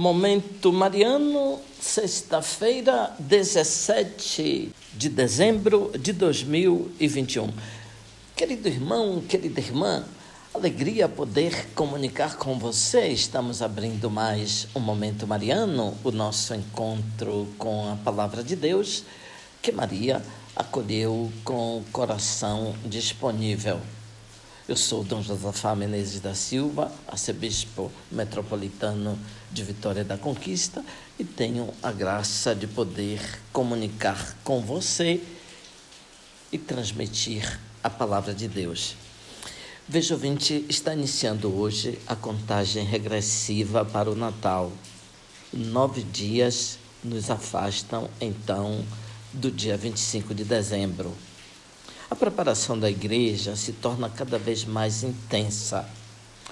Momento Mariano, sexta-feira, 17 de dezembro de 2021. Querido irmão, querida irmã, alegria poder comunicar com você. Estamos abrindo mais um Momento Mariano, o nosso encontro com a Palavra de Deus, que Maria acolheu com o coração disponível. Eu sou Dom Josafá Menezes da Silva, arcebispo metropolitano de Vitória da Conquista, e tenho a graça de poder comunicar com você e transmitir a palavra de Deus. Veja, ouvinte, está iniciando hoje a contagem regressiva para o Natal. Nove dias nos afastam, então, do dia 25 de dezembro. A preparação da igreja se torna cada vez mais intensa.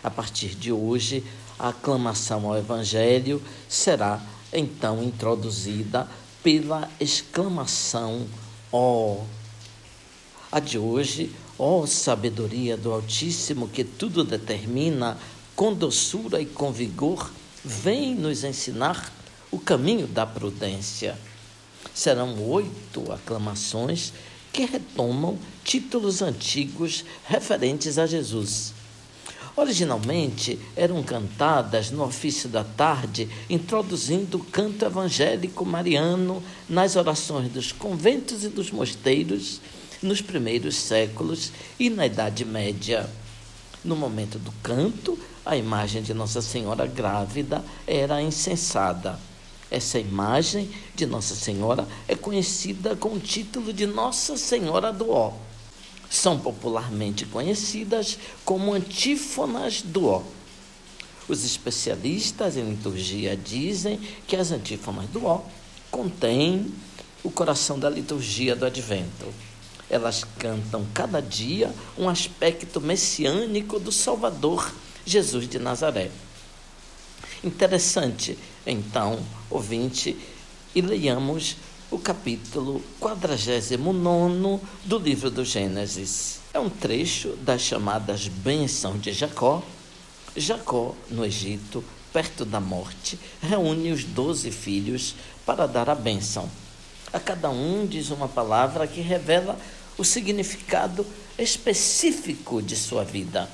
A partir de hoje, a aclamação ao Evangelho será então introduzida pela exclamação ó. Oh. A de hoje, ó oh, sabedoria do Altíssimo que tudo determina, com doçura e com vigor, vem nos ensinar o caminho da prudência. Serão oito aclamações que retomam títulos antigos referentes a Jesus. Originalmente eram cantadas no ofício da tarde, introduzindo o canto evangélico mariano nas orações dos conventos e dos mosteiros nos primeiros séculos e na Idade Média. No momento do canto, a imagem de Nossa Senhora grávida era incensada. Essa imagem de Nossa Senhora é conhecida com o título de Nossa Senhora do Ó. São popularmente conhecidas como antífonas do Ó. Os especialistas em liturgia dizem que as antífonas do Ó contêm o coração da liturgia do Advento. Elas cantam cada dia um aspecto messiânico do Salvador Jesus de Nazaré. Interessante, então, ouvinte, e leiamos o capítulo 49 do livro do Gênesis. É um trecho das chamadas bênçãos de Jacó. Jacó, no Egito, perto da morte, reúne os doze filhos para dar a bênção. A cada um diz uma palavra que revela o significado específico de sua vida.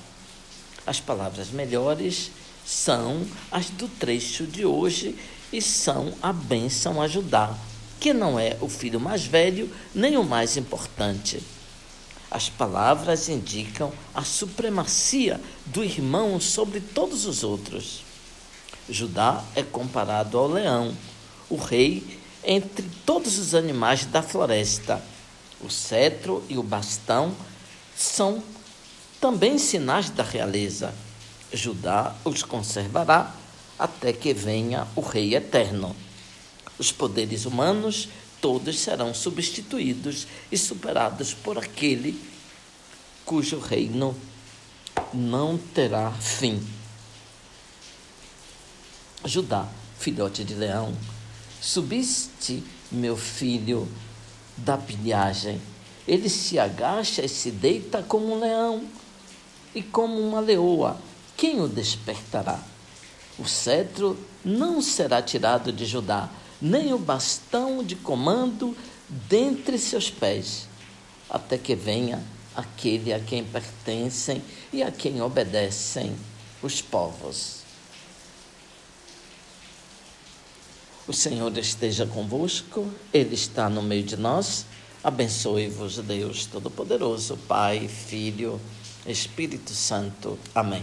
As palavras melhores são as do trecho de hoje e são a bênção a Judá, que não é o filho mais velho nem o mais importante. As palavras indicam a supremacia do irmão sobre todos os outros. Judá é comparado ao leão, o rei entre todos os animais da floresta. O cetro e o bastão são também sinais da realeza. Judá os conservará até que venha o Rei eterno. Os poderes humanos todos serão substituídos e superados por aquele cujo reino não terá fim. Judá, filhote de leão, subiste, meu filho, da pilhagem. Ele se agacha e se deita como um leão e como uma leoa quem o despertará? O cetro não será tirado de Judá, nem o bastão de comando dentre seus pés, até que venha aquele a quem pertencem e a quem obedecem os povos. O Senhor esteja convosco, Ele está no meio de nós. Abençoe-vos, Deus Todo-Poderoso, Pai, Filho, Espírito Santo. Amém.